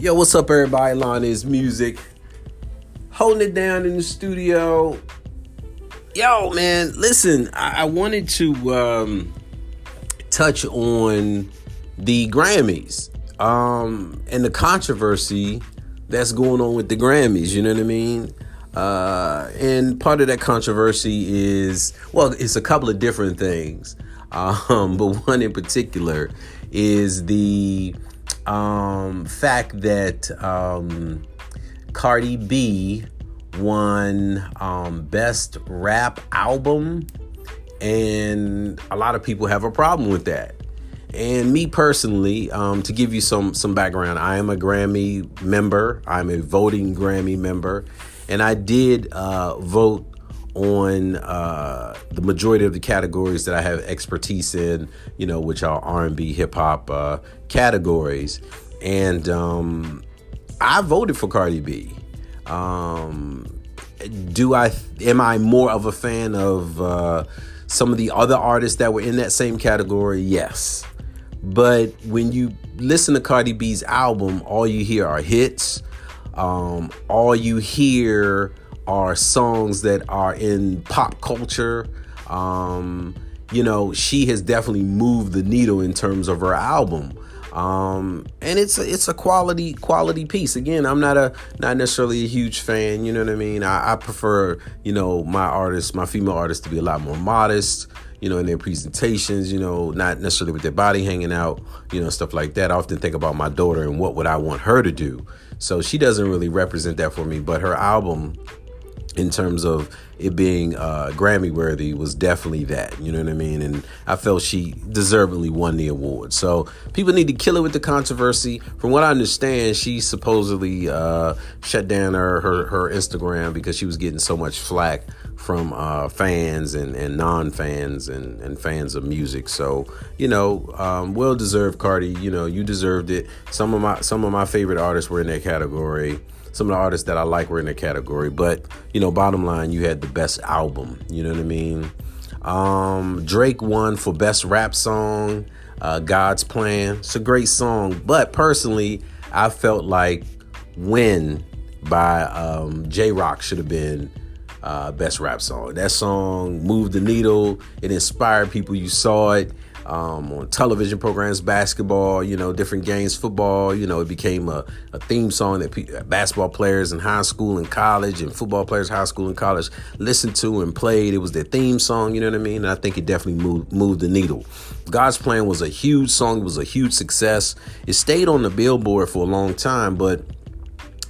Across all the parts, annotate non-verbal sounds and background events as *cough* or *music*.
Yo, what's up, everybody? Lon is music. Holding it down in the studio. Yo, man, listen, I, I wanted to um, touch on the Grammys um, and the controversy that's going on with the Grammys. You know what I mean? Uh, and part of that controversy is well, it's a couple of different things, *laughs* um, but one in particular is the um, fact that um, Cardi B won um, Best Rap Album, and a lot of people have a problem with that. And me personally, um, to give you some some background, I am a Grammy member. I'm a voting Grammy member, and I did uh, vote on uh, the majority of the categories that I have expertise in, you know, which are R&B, hip hop uh, categories, and um, I voted for Cardi B. Um, do I? Am I more of a fan of uh, some of the other artists that were in that same category? Yes, but when you listen to Cardi B's album, all you hear are hits. Um, all you hear are songs that are in pop culture. Um, you know, she has definitely moved the needle in terms of her album. Um, and it's a, it's a quality quality piece. Again, I'm not a not necessarily a huge fan. You know what I mean? I, I prefer you know my artists, my female artists, to be a lot more modest. You know, in their presentations. You know, not necessarily with their body hanging out. You know, stuff like that. I often think about my daughter and what would I want her to do. So she doesn't really represent that for me. But her album in terms of it being uh, Grammy worthy was definitely that. You know what I mean? And I felt she deservedly won the award. So people need to kill it with the controversy. From what I understand, she supposedly uh, shut down her, her, her Instagram because she was getting so much flack from uh, fans and, and non-fans and, and fans of music. So you know, um, well deserved, Cardi. You know, you deserved it. Some of my some of my favorite artists were in that category some of the artists that I like were in that category. But you know, bottom line, you had the best album. You know what I mean? Um, Drake won for best rap song. Uh, God's Plan. It's a great song, but personally, I felt like "Win" by um, Jay Rock should have been uh, best rap song. That song moved the needle. It inspired people. You saw it um, on television programs, basketball, you know, different games, football. You know, it became a, a theme song that pe- basketball players in high school and college and football players high school and college listened to and played. It was their theme song, you know what I mean? And I think it definitely moved, moved the needle. God's Plan was a huge song, it was a huge success. It stayed on the billboard for a long time, but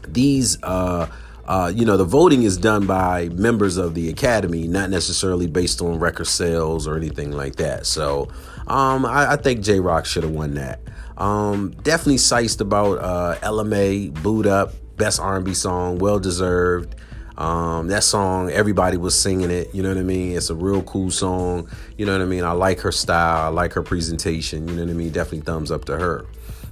these, uh, uh, you know, the voting is done by members of the academy, not necessarily based on record sales or anything like that. So um, I, I think Jay Rock should have won that. Um, definitely sized about uh, Ella Mai, Boo'd Up, best R&B song, well deserved. Um, that song, everybody was singing it. You know what I mean? It's a real cool song. You know what I mean? I like her style. I like her presentation. You know what I mean? Definitely thumbs up to her.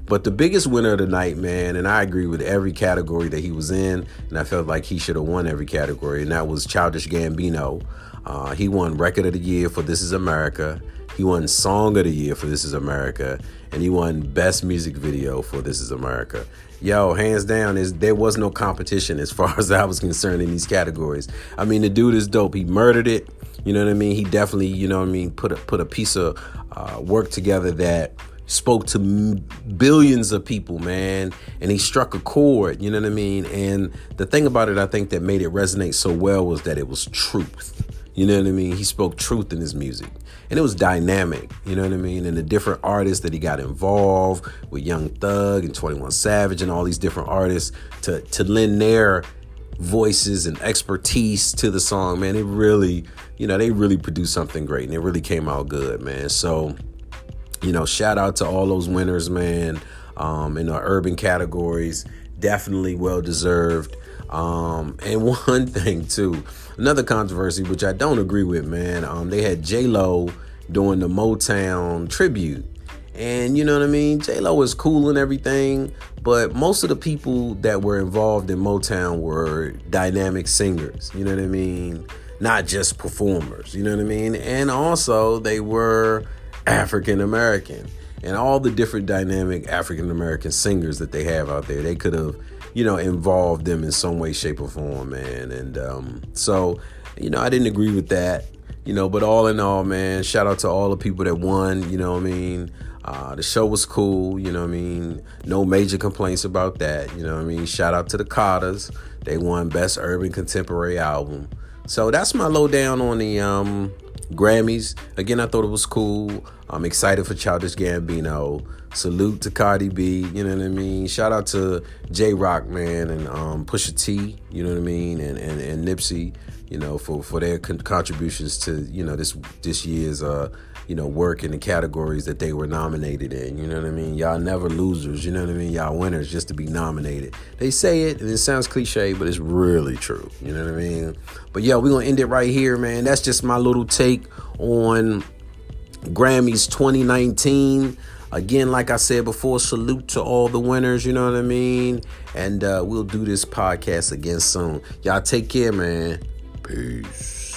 But the biggest winner of the night, man, and I agree with every category that he was in, and I felt like he should have won every category, and that was Childish Gambino. Uh, he won Record of the Year for This Is America. He won Song of the Year for This Is America, and he won Best Music Video for This Is America. Yo, hands down, is there was no competition as far *laughs* as I was concerned in these categories. I mean, the dude is dope. He murdered it. You know what I mean? He definitely, you know what I mean, put a, put a piece of uh, work together that spoke to billions of people, man, and he struck a chord, you know what I mean? And the thing about it, I think that made it resonate so well was that it was truth. You know what I mean? He spoke truth in his music. And it was dynamic, you know what I mean? And the different artists that he got involved with Young Thug and 21 Savage and all these different artists to, to lend their voices and expertise to the song, man, it really, you know, they really produced something great and it really came out good, man. So, you know, shout out to all those winners, man, um, in the urban categories. Definitely well deserved. Um, and *laughs* one thing too, another controversy which I don't agree with, man. Um, they had J Lo doing the Motown tribute. And you know what I mean? J Lo is cool and everything, but most of the people that were involved in Motown were dynamic singers. You know what I mean? Not just performers. You know what I mean? And also they were African American. And all the different dynamic African American singers that they have out there. They could have, you know, involved them in some way, shape, or form, man. And um, so, you know, I didn't agree with that, you know, but all in all, man, shout out to all the people that won, you know what I mean? Uh, the show was cool, you know I mean? No major complaints about that, you know I mean? Shout out to the Carters. They won Best Urban Contemporary Album. So that's my lowdown on the um, Grammys. Again, I thought it was cool. I'm excited for Childish Gambino. Salute to Cardi B, you know what I mean? Shout out to Jay Rock man, and um, Pusha T, you know what I mean? And, and, and Nipsey, you know, for, for their con- contributions to, you know, this this year's uh, you know, work in the categories that they were nominated in. You know what I mean? Y'all never losers. You know what I mean? Y'all winners just to be nominated. They say it and it sounds cliche, but it's really true. You know what I mean? But yeah, we're gonna end it right here, man. That's just my little take on Grammys 2019. Again, like I said before, salute to all the winners, you know what I mean? And uh, we'll do this podcast again soon. Y'all take care, man. Peace.